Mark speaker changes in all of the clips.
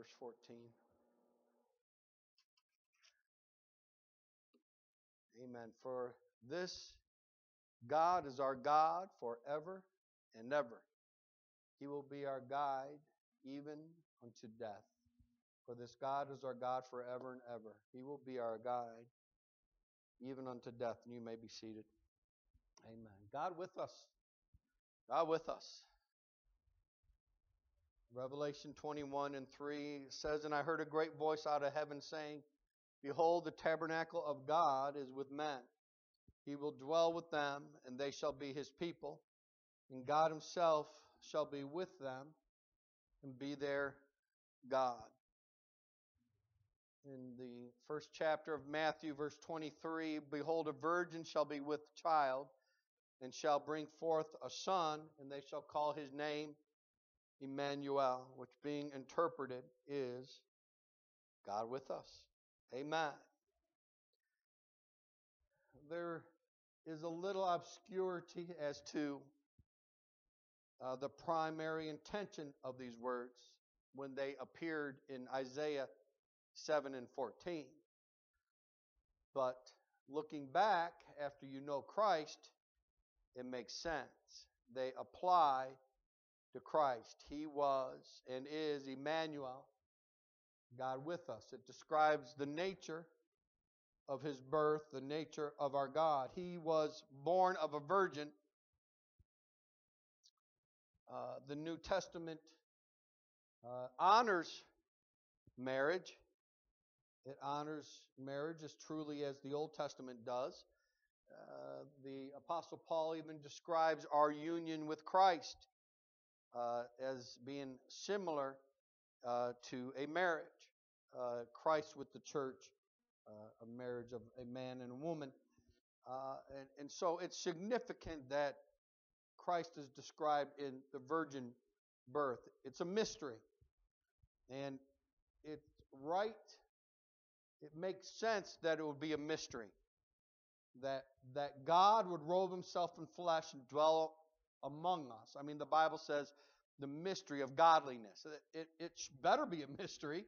Speaker 1: verse 14. Amen. For this God is our God forever and ever. He will be our guide even unto death. For this God is our God forever and ever. He will be our guide even unto death. And you may be seated. Amen. God with us. God with us. Revelation 21 and 3 says, And I heard a great voice out of heaven saying, Behold, the tabernacle of God is with men. He will dwell with them, and they shall be his people. And God himself shall be with them and be their God. In the first chapter of Matthew, verse 23 Behold, a virgin shall be with child, and shall bring forth a son, and they shall call his name Emmanuel, which being interpreted is God with us. Amen. There is a little obscurity as to uh, the primary intention of these words when they appeared in Isaiah 7 and 14. But looking back after you know Christ, it makes sense. They apply to Christ. He was and is Emmanuel, God with us. It describes the nature of his birth, the nature of our God. He was born of a virgin. Uh, the New Testament uh, honors marriage. It honors marriage as truly as the Old Testament does. Uh, the Apostle Paul even describes our union with Christ uh, as being similar uh, to a marriage. Uh, Christ with the church, uh, a marriage of a man and a woman. Uh, and, and so it's significant that Christ is described in the virgin birth. It's a mystery. And it's right, it makes sense that it would be a mystery. That, that God would robe himself in flesh and dwell among us. I mean, the Bible says the mystery of godliness. It, it, it better be a mystery.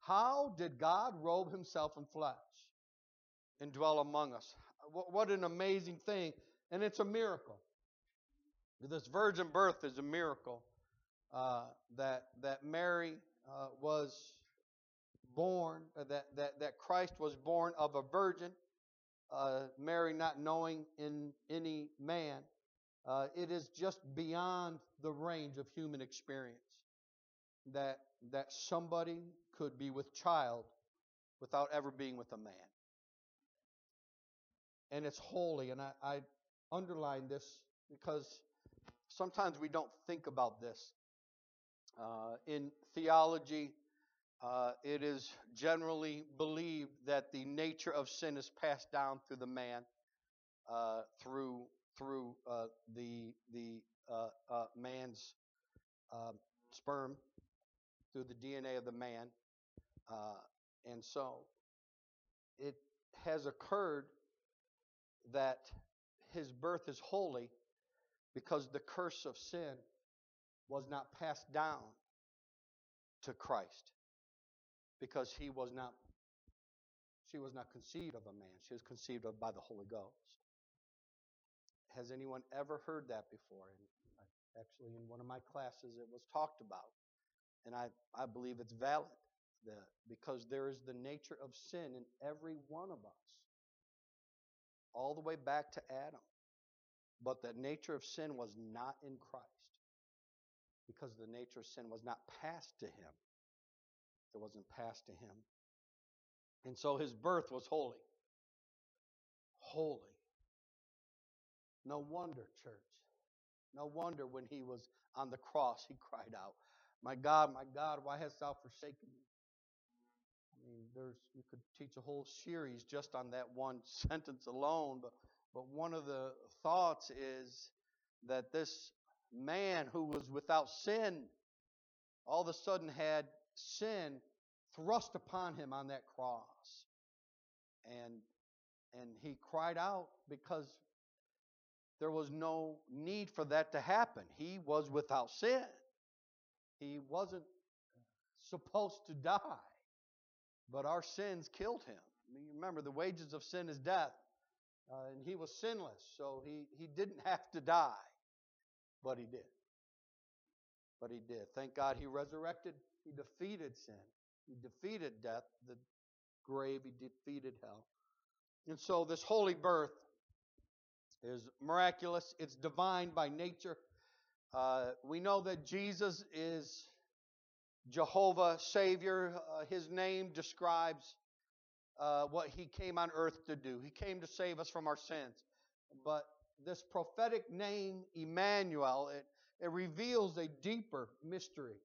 Speaker 1: How did God robe himself in flesh and dwell among us? What, what an amazing thing. And it's a miracle. This virgin birth is a miracle uh, that, that Mary uh, was born, uh, that, that, that Christ was born of a virgin, uh, Mary not knowing in any man. Uh, it is just beyond the range of human experience that, that somebody could be with child without ever being with a man. And it's holy, and I, I underline this because sometimes we don't think about this. Uh, in theology, uh, it is generally believed that the nature of sin is passed down through the man, uh, through through uh, the the uh, uh, man's um, sperm, through the DNA of the man, and so it has occurred that his birth is holy because the curse of sin was not passed down to Christ because he was not she was not conceived of a man. She was conceived of by the holy ghost has anyone ever heard that before and actually in one of my classes it was talked about and i, I believe it's valid because there is the nature of sin in every one of us all the way back to adam but the nature of sin was not in Christ because the nature of sin was not passed to him. It wasn't passed to him. And so his birth was holy. Holy. No wonder, church. No wonder when he was on the cross, he cried out, My God, my God, why hast thou forsaken me? I mean, there's you could teach a whole series just on that one sentence alone, but but one of the thoughts is that this man who was without sin all of a sudden had sin thrust upon him on that cross. And and he cried out because there was no need for that to happen. He was without sin. He wasn't supposed to die, but our sins killed him. Remember, the wages of sin is death, uh, and he was sinless, so he, he didn't have to die, but he did. But he did. Thank God he resurrected. He defeated sin. He defeated death, the grave. He defeated hell. And so this holy birth is miraculous. It's divine by nature. Uh, we know that Jesus is Jehovah Savior. Uh, his name describes uh, what he came on earth to do. He came to save us from our sins. But this prophetic name, Emmanuel, it, it reveals a deeper mystery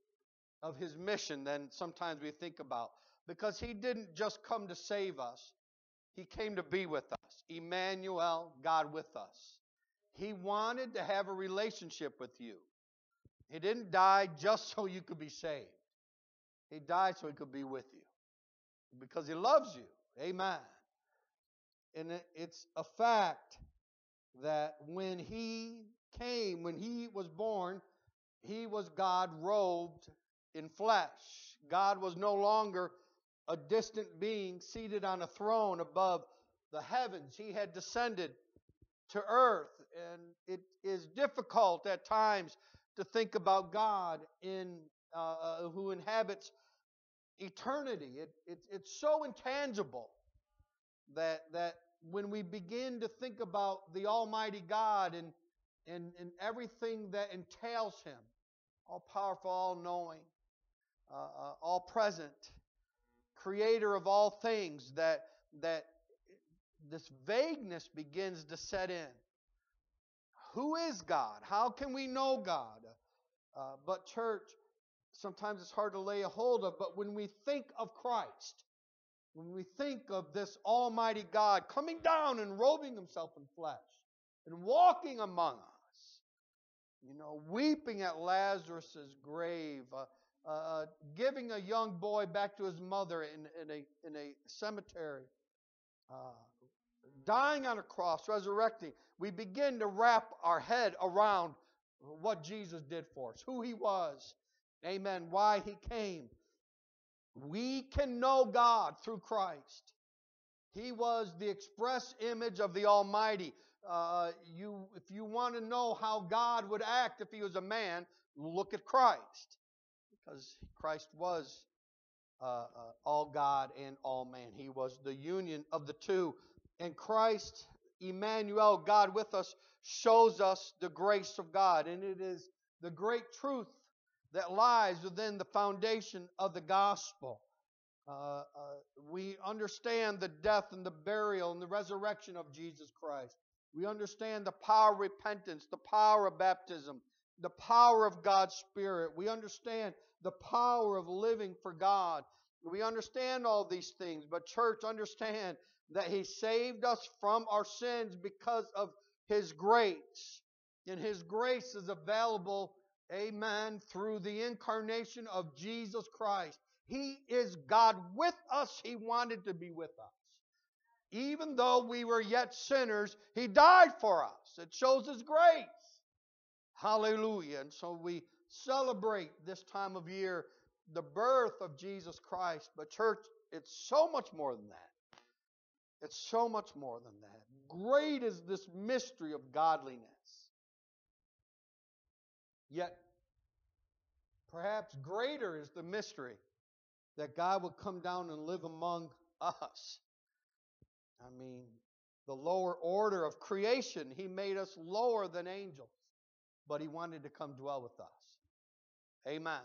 Speaker 1: of his mission than sometimes we think about. Because he didn't just come to save us, he came to be with us. Emmanuel, God with us. He wanted to have a relationship with you. He didn't die just so you could be saved. He died so he could be with you. Because he loves you. Amen. And it's a fact that when he came, when he was born, he was God robed in flesh. God was no longer a distant being seated on a throne above the heavens. He had descended to earth. And it is difficult at times to think about God in uh, who inhabits eternity. It, it, it's so intangible that, that when we begin to think about the Almighty God and, and, and everything that entails Him, all powerful, all knowing, uh, uh, all present, creator of all things, that, that this vagueness begins to set in. Who is God? How can we know God? Uh, but, church, sometimes it's hard to lay a hold of, but when we think of Christ, when we think of this Almighty God coming down and robing himself in flesh and walking among us, you know, weeping at Lazarus' grave, uh, uh, uh, giving a young boy back to his mother in, in, a, in a cemetery, uh, dying on a cross, resurrecting, we begin to wrap our head around what Jesus did for us, who he was, amen, why he came. We can know God through Christ. He was the express image of the Almighty. Uh, you, if you want to know how God would act if he was a man, look at Christ because Christ was uh, uh, all God and all man. He was the union of the two. And Christ, Emmanuel, God with us, shows us the grace of God. And it is the great truth that lies within the foundation of the gospel. Uh, uh, we understand the death and the burial and the resurrection of Jesus Christ. We understand the power of repentance, the power of baptism, the power of God's Spirit. We understand the power of living for God. We understand all these things, but church, understand that He saved us from our sins because of His grace. And His grace is available, amen, through the incarnation of Jesus Christ. He is God with us. He wanted to be with us. Even though we were yet sinners, He died for us. It shows His grace. Hallelujah. And so we celebrate this time of year the birth of Jesus Christ. But, church, it's so much more than that. It's so much more than that. Great is this mystery of godliness. Yet, perhaps greater is the mystery that God would come down and live among us. I mean, the lower order of creation, He made us lower than angels, but He wanted to come dwell with us. Amen.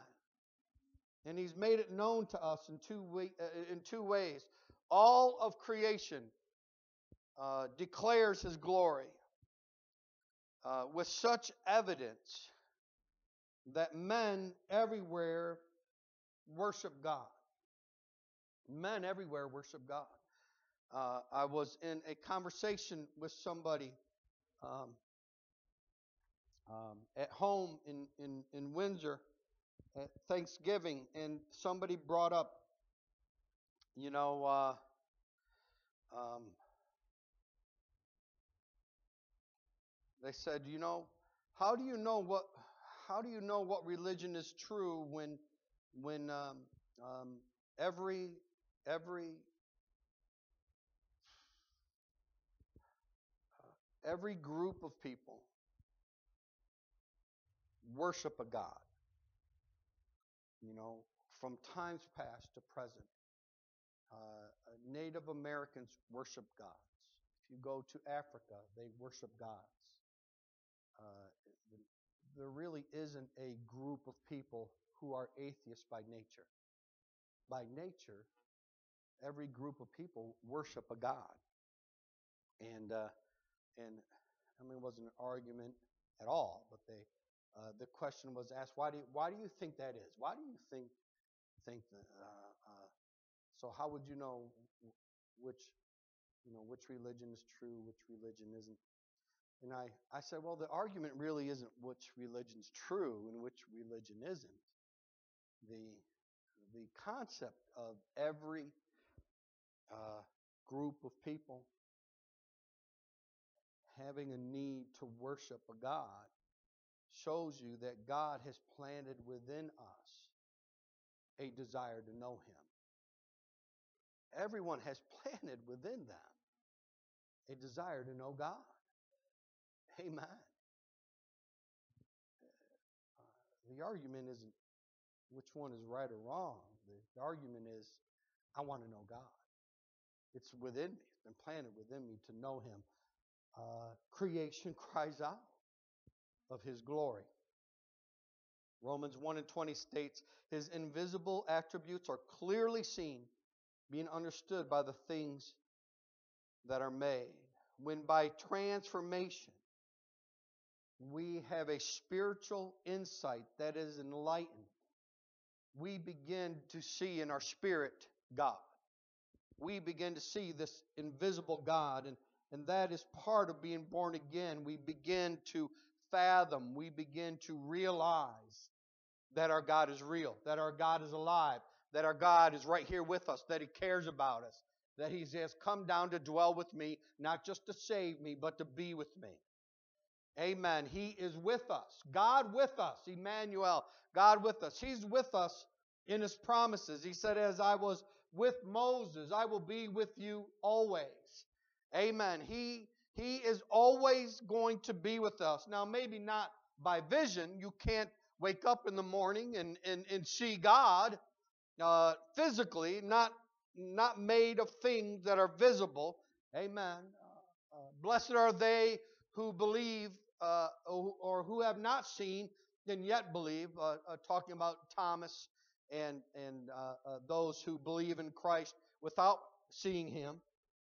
Speaker 1: And he's made it known to us in two, way, uh, in two ways. All of creation uh, declares his glory uh, with such evidence that men everywhere worship God. Men everywhere worship God. Uh, I was in a conversation with somebody um, um, at home in, in, in Windsor Thanksgiving, and somebody brought up, you know, uh, um, they said, you know, how do you know what how do you know what religion is true when when um, Um, every every every group of people worship a god. You know, from times past to present. Uh, Native Americans worship gods. If you go to Africa, they worship gods. Uh, there really isn't a group of people who are atheists by nature. By nature, every group of people worship a god. And uh, and I mean, it wasn't an argument at all, but they uh, the question was asked, why do you, why do you think that is? Why do you think think? Uh, uh, so how would you know which you know which religion is true, which religion isn't? And I, I said, well, the argument really isn't which religion's true and which religion isn't. The the concept of every uh, group of people having a need to worship a God shows you that God has planted within us a desire to know Him. Everyone has planted within them a desire to know God. Amen. Uh, the argument isn't which one is right or wrong. The, argument is, I want to know God. It's within me, it's been planted within me to know Him. Uh, creation cries out of his glory. Romans 1 and 20 states, His invisible attributes are clearly seen, being understood by the things that are made. When by transformation we have a spiritual insight that is enlightened, we begin to see in our spirit God. We begin to see this invisible God, and, and that is part of being born again. We begin to fathom, we begin to realize that our God is real, that our God is alive, that our God is right here with us, that He cares about us, that He has come down to dwell with me, not just to save me, but to be with me. Amen. He is with us. God with us. Emmanuel. God with us. He's with us in His promises. He said, As I was with Moses, I will be with you always. Amen. He he is always going to be with us. Now, maybe not by vision. You can't wake up in the morning and, and, and see God uh, physically, not, not made of things that are visible. Amen. Uh, uh, blessed are they who believe uh, or who have not seen and yet believe. Uh, uh, talking about Thomas and, and those who believe in Christ without seeing him.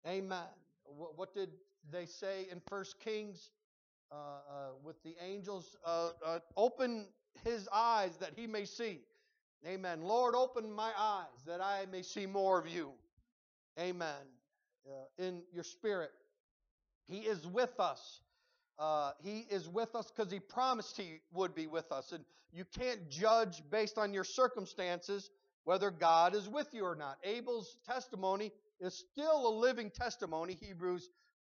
Speaker 1: Amen. What did they say in First Kings uh, uh, with the angels, uh, uh, open his eyes that he may see. Amen. Lord, open my eyes that I may see more of you. Amen. Uh, in your spirit. He is with us. Uh, he is with us because he promised he would be with us. And you can't judge based on your circumstances whether God is with you or not. Abel's testimony is still a living testimony. Hebrews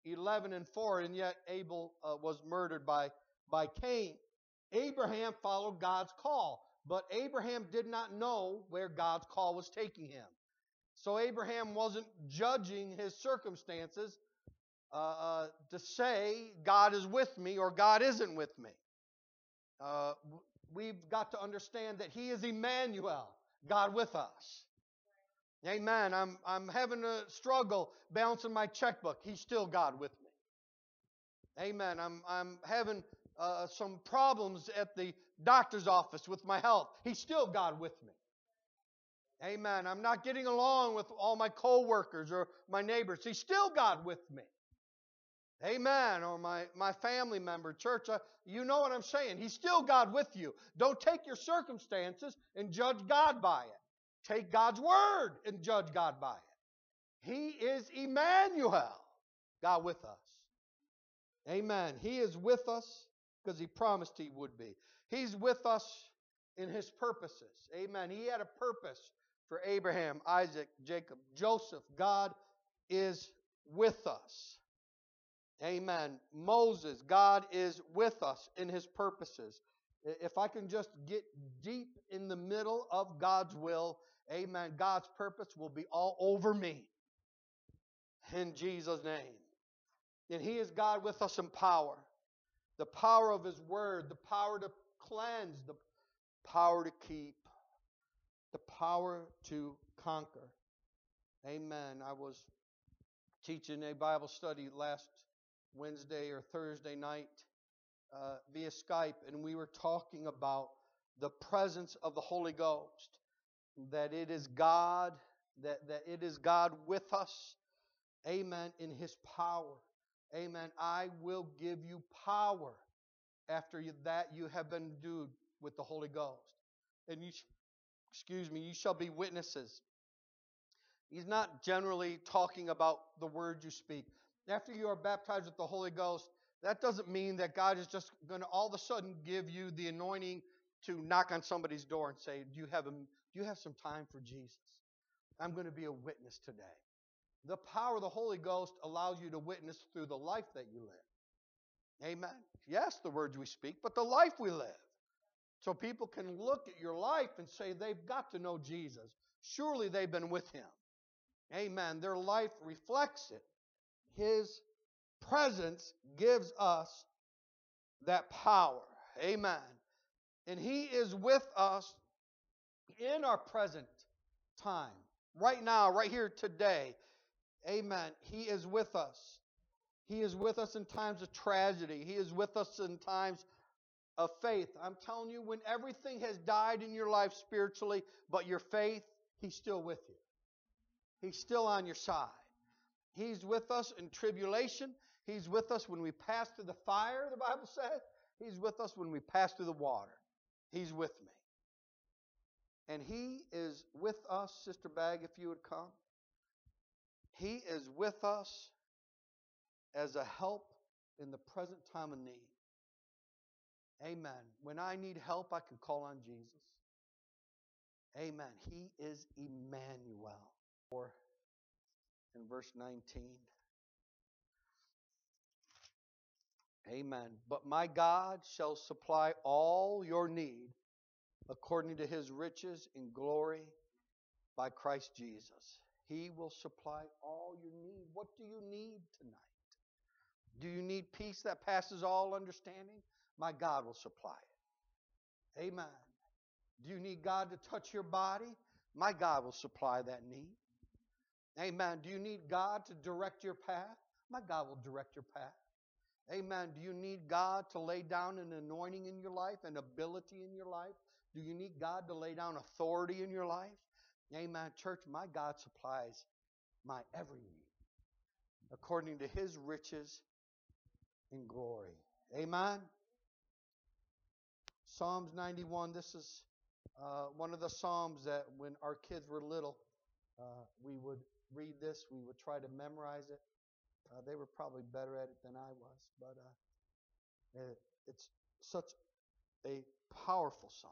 Speaker 1: 11 and 4, and yet Abel uh, was murdered by, by Cain. Abraham followed God's call, but Abraham did not know where God's call was taking him. So Abraham wasn't judging his circumstances uh, uh, to say, God is with me or God isn't with me. Uh, we've got to understand that He is Emmanuel, God with us. Amen. I'm, I'm having a struggle balancing my checkbook. He's still God with me. Amen. I'm, I'm having uh, some problems at the doctor's office with my health. He's still God with me. Amen. I'm not getting along with all my coworkers or my neighbors. He's still God with me. Amen. Or my, my family member, church, uh, you know what I'm saying. He's still God with you. Don't take your circumstances and judge God by it. Take God's word and judge God by it. He is Emmanuel, God with us. Amen. He is with us because He promised He would be. He's with us in His purposes. Amen. He had a purpose for Abraham, Isaac, Jacob, Joseph. God is with us. Amen. Moses, God is with us in His purposes. If I can just get deep in the middle of God's will Amen. God's purpose will be all over me. In Jesus' name. And He is God with us in power. The power of His Word, the power to cleanse, the power to keep, the power to conquer. Amen. I was teaching a Bible study last Wednesday or Thursday night uh, via Skype, and we were talking about the presence of the Holy Ghost, that it is God, that, that it is God with us, amen, in His power. Amen. I will give you power after you, that you have been endued with the Holy Ghost. And you, excuse me, you shall be witnesses. He's not generally talking about the word you speak. After you are baptized with the Holy Ghost, that doesn't mean that God is just going to all of a sudden give you the anointing to knock on somebody's door and say, "Do you have a, you have some time for Jesus? I'm going to be a witness today." The power of the Holy Ghost allows you to witness through the life that you live. Amen. Yes, the words we speak, but the life we live. So people can look at your life and say they've got to know Jesus. Surely they've been with him. Amen. Their life reflects it. His presence gives us that power. Amen. And He is with us in our present time, right now, right here today. Amen. He is with us. He is with us in times of tragedy. He is with us in times of faith. I'm telling you, when everything has died in your life spiritually, but your faith, He's still with you. He's still on your side. He's with us in tribulation. He's with us when we pass through the fire, the Bible says. He's with us when we pass through the water. He's with me. And He is with us, Sister Bag, if you would come. He is with us as a help in the present time of need. Amen. When I need help, I can call on Jesus. Amen. He is Emmanuel. Or in verse 19. Amen. But my God shall supply all your need according to his riches in glory by Christ Jesus. He will supply all your need. What do you need tonight? Do you need peace that passes all understanding? My God will supply it. Amen. Do you need God to touch your body? My God will supply that need. Amen. Do you need God to direct your path? My God will direct your path. Amen. Do you need God to lay down an anointing in your life, an ability in your life? Do you need God to lay down authority in your life? Amen. Church, my God supplies my every need according to his riches in glory. Amen. Psalms 91. This is uh, one of the Psalms that when our kids were little, uh, we would read this, we would try to memorize it. Uh, they were probably better at it than I was, but uh, it, it's such a powerful psalm.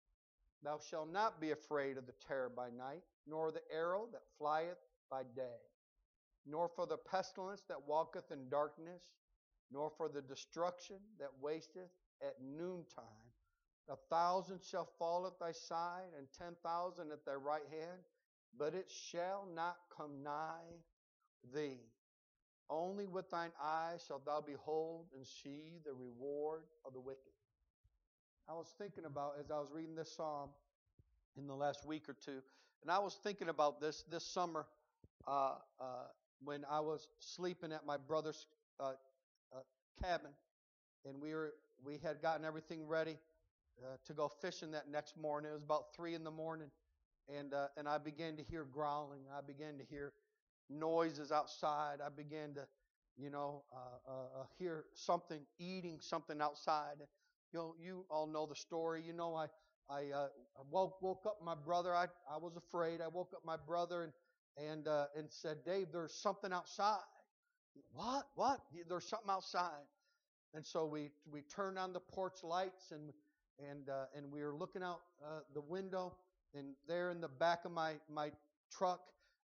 Speaker 1: Thou shalt not be afraid of the terror by night, nor the arrow that flieth by day, nor for the pestilence that walketh in darkness, nor for the destruction that wasteth at noontime. A thousand shall fall at thy side, and ten thousand at thy right hand, but it shall not come nigh thee. Only with thine eyes shalt thou behold and see the reward of the wicked. I was thinking about as I was reading this psalm in the last week or two, and I was thinking about this this summer uh, uh, when I was sleeping at my brother's uh, uh cabin, and we were we had gotten everything ready uh, to go fishing that next morning. It was about three in the morning, and uh, and I began to hear growling. I began to hear noises outside. I began to, you know, hear something eating something outside. You know, you all know the story. You know, I I, uh, woke woke up my brother. I I was afraid. I woke up my brother and and uh, and said, Dave, there's something outside. What? What? There's something outside. And so we we turned on the porch lights and and uh, and we were looking out uh, the window and there in the back of my my truck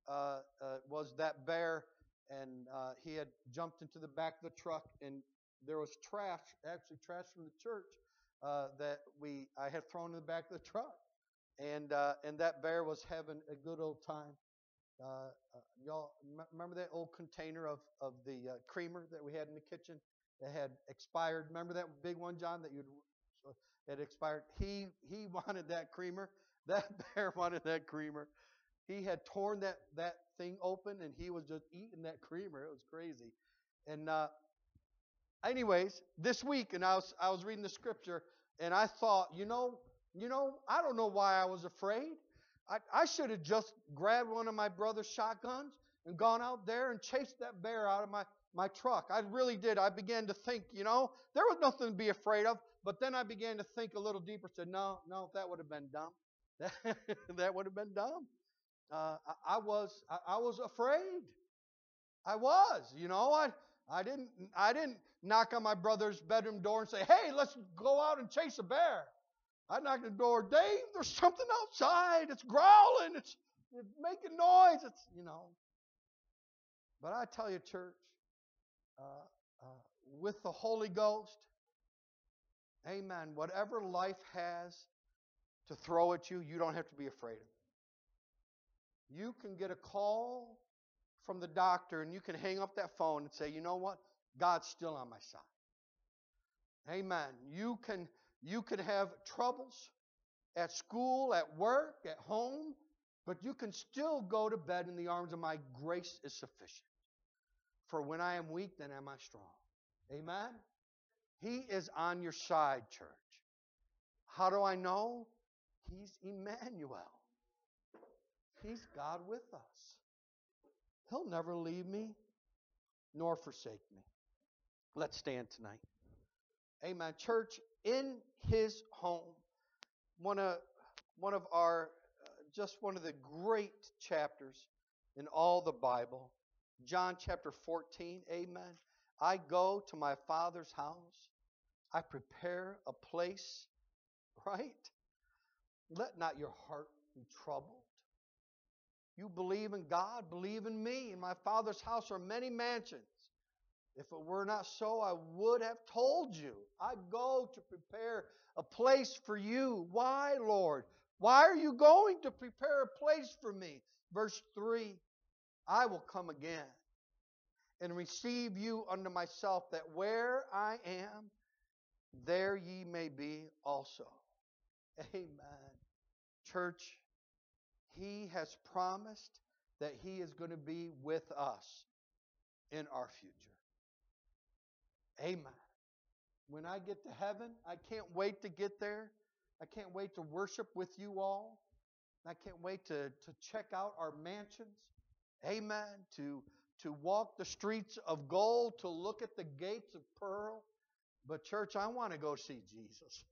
Speaker 1: uh, uh was that bear and he had jumped into the back of the truck and there was trash actually trash from the church uh, that we I had thrown in the back of the truck and uh, and that bear was having a good old time. Uh, uh, y'all remember that old container of of the creamer that we had in the kitchen? that had expired. Remember that big one, John, that you'd had expired. He he wanted that creamer. That bear wanted that creamer. He had torn that that thing open and he was just eating that creamer. It was crazy. And uh, anyways, this week, and I was I was reading the scripture, and I thought, you know, you know, I don't know why I was afraid. I, I should have just grabbed one of my brother's shotguns and gone out there and chased that bear out of my my truck. I really did. I began to think, you know, there was nothing to be afraid of. But then I began to think a little deeper. Said, no, no, that would have been dumb. that would have been dumb. Uh, I, I, was, I, I was afraid. I was, you know. I, I didn't, I didn't knock on my brother's bedroom door and say, "Hey, let's go out and chase a bear." I knocked on the door, Dave. There's something outside. It's growling. It's, it's making noise. It's, you know. But I tell you, church, uh, uh, with the Holy Ghost. Amen. Whatever life has to throw at you, you don't have to be afraid of it. You can get a call from the doctor and you can hang up that phone and say, you know what? God's still on my side. Amen. You can you can have troubles at school, at work, at home, but you can still go to bed in the arms of my grace is sufficient. For when I am weak, then am I strong. Amen? He is on your side, church. How do I know? He's Emmanuel. He's God with us. He'll never leave me nor forsake me. Let's stand tonight. Amen. Church, in his home, one of, one of our, uh, just one of the great chapters in all the Bible. John chapter 14, amen. I go to my Father's house. I prepare a place, right? Let not your heart be troubled. You believe in God, believe in me. In my Father's house are many mansions. If it were not so, I would have told you. I go to prepare a place for you. Why, Lord? Why are you going to prepare a place for me? Verse 3 I will come again and receive you unto myself, that where I am, there ye may be also. Amen. Church, He has promised that He is going to be with us in our future. Amen. When I get to heaven, I can't wait to get there. I can't wait to worship with you all. I can't wait to, to check out our mansions. Amen. To, to walk the streets of gold, to look at the gates of pearl. But, church, I want to go see Jesus.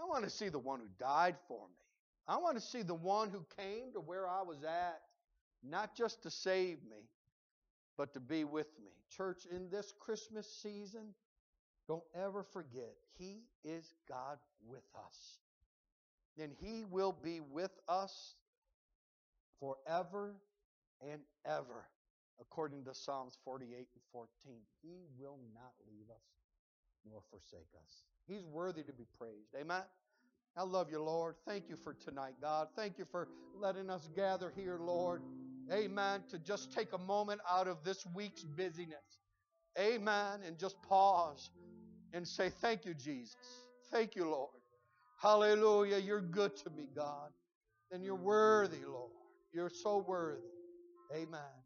Speaker 1: I want to see the one who died for me. I want to see the one who came to where I was at, not just to save me, but to be with me. Church, in this Christmas season, don't ever forget, He is God with us. And He will be with us forever and ever, according to Psalms 48 and 14. He will not leave us nor forsake us. He's worthy to be praised. Amen. I love you, Lord. Thank you for tonight, God. Thank you for letting us gather here, Lord. Amen. To just take a moment out of this week's busyness. Amen. And just pause and say, Thank you, Jesus. Thank you, Lord. Hallelujah. You're good to me, God. And you're worthy, Lord. You're so worthy. Amen.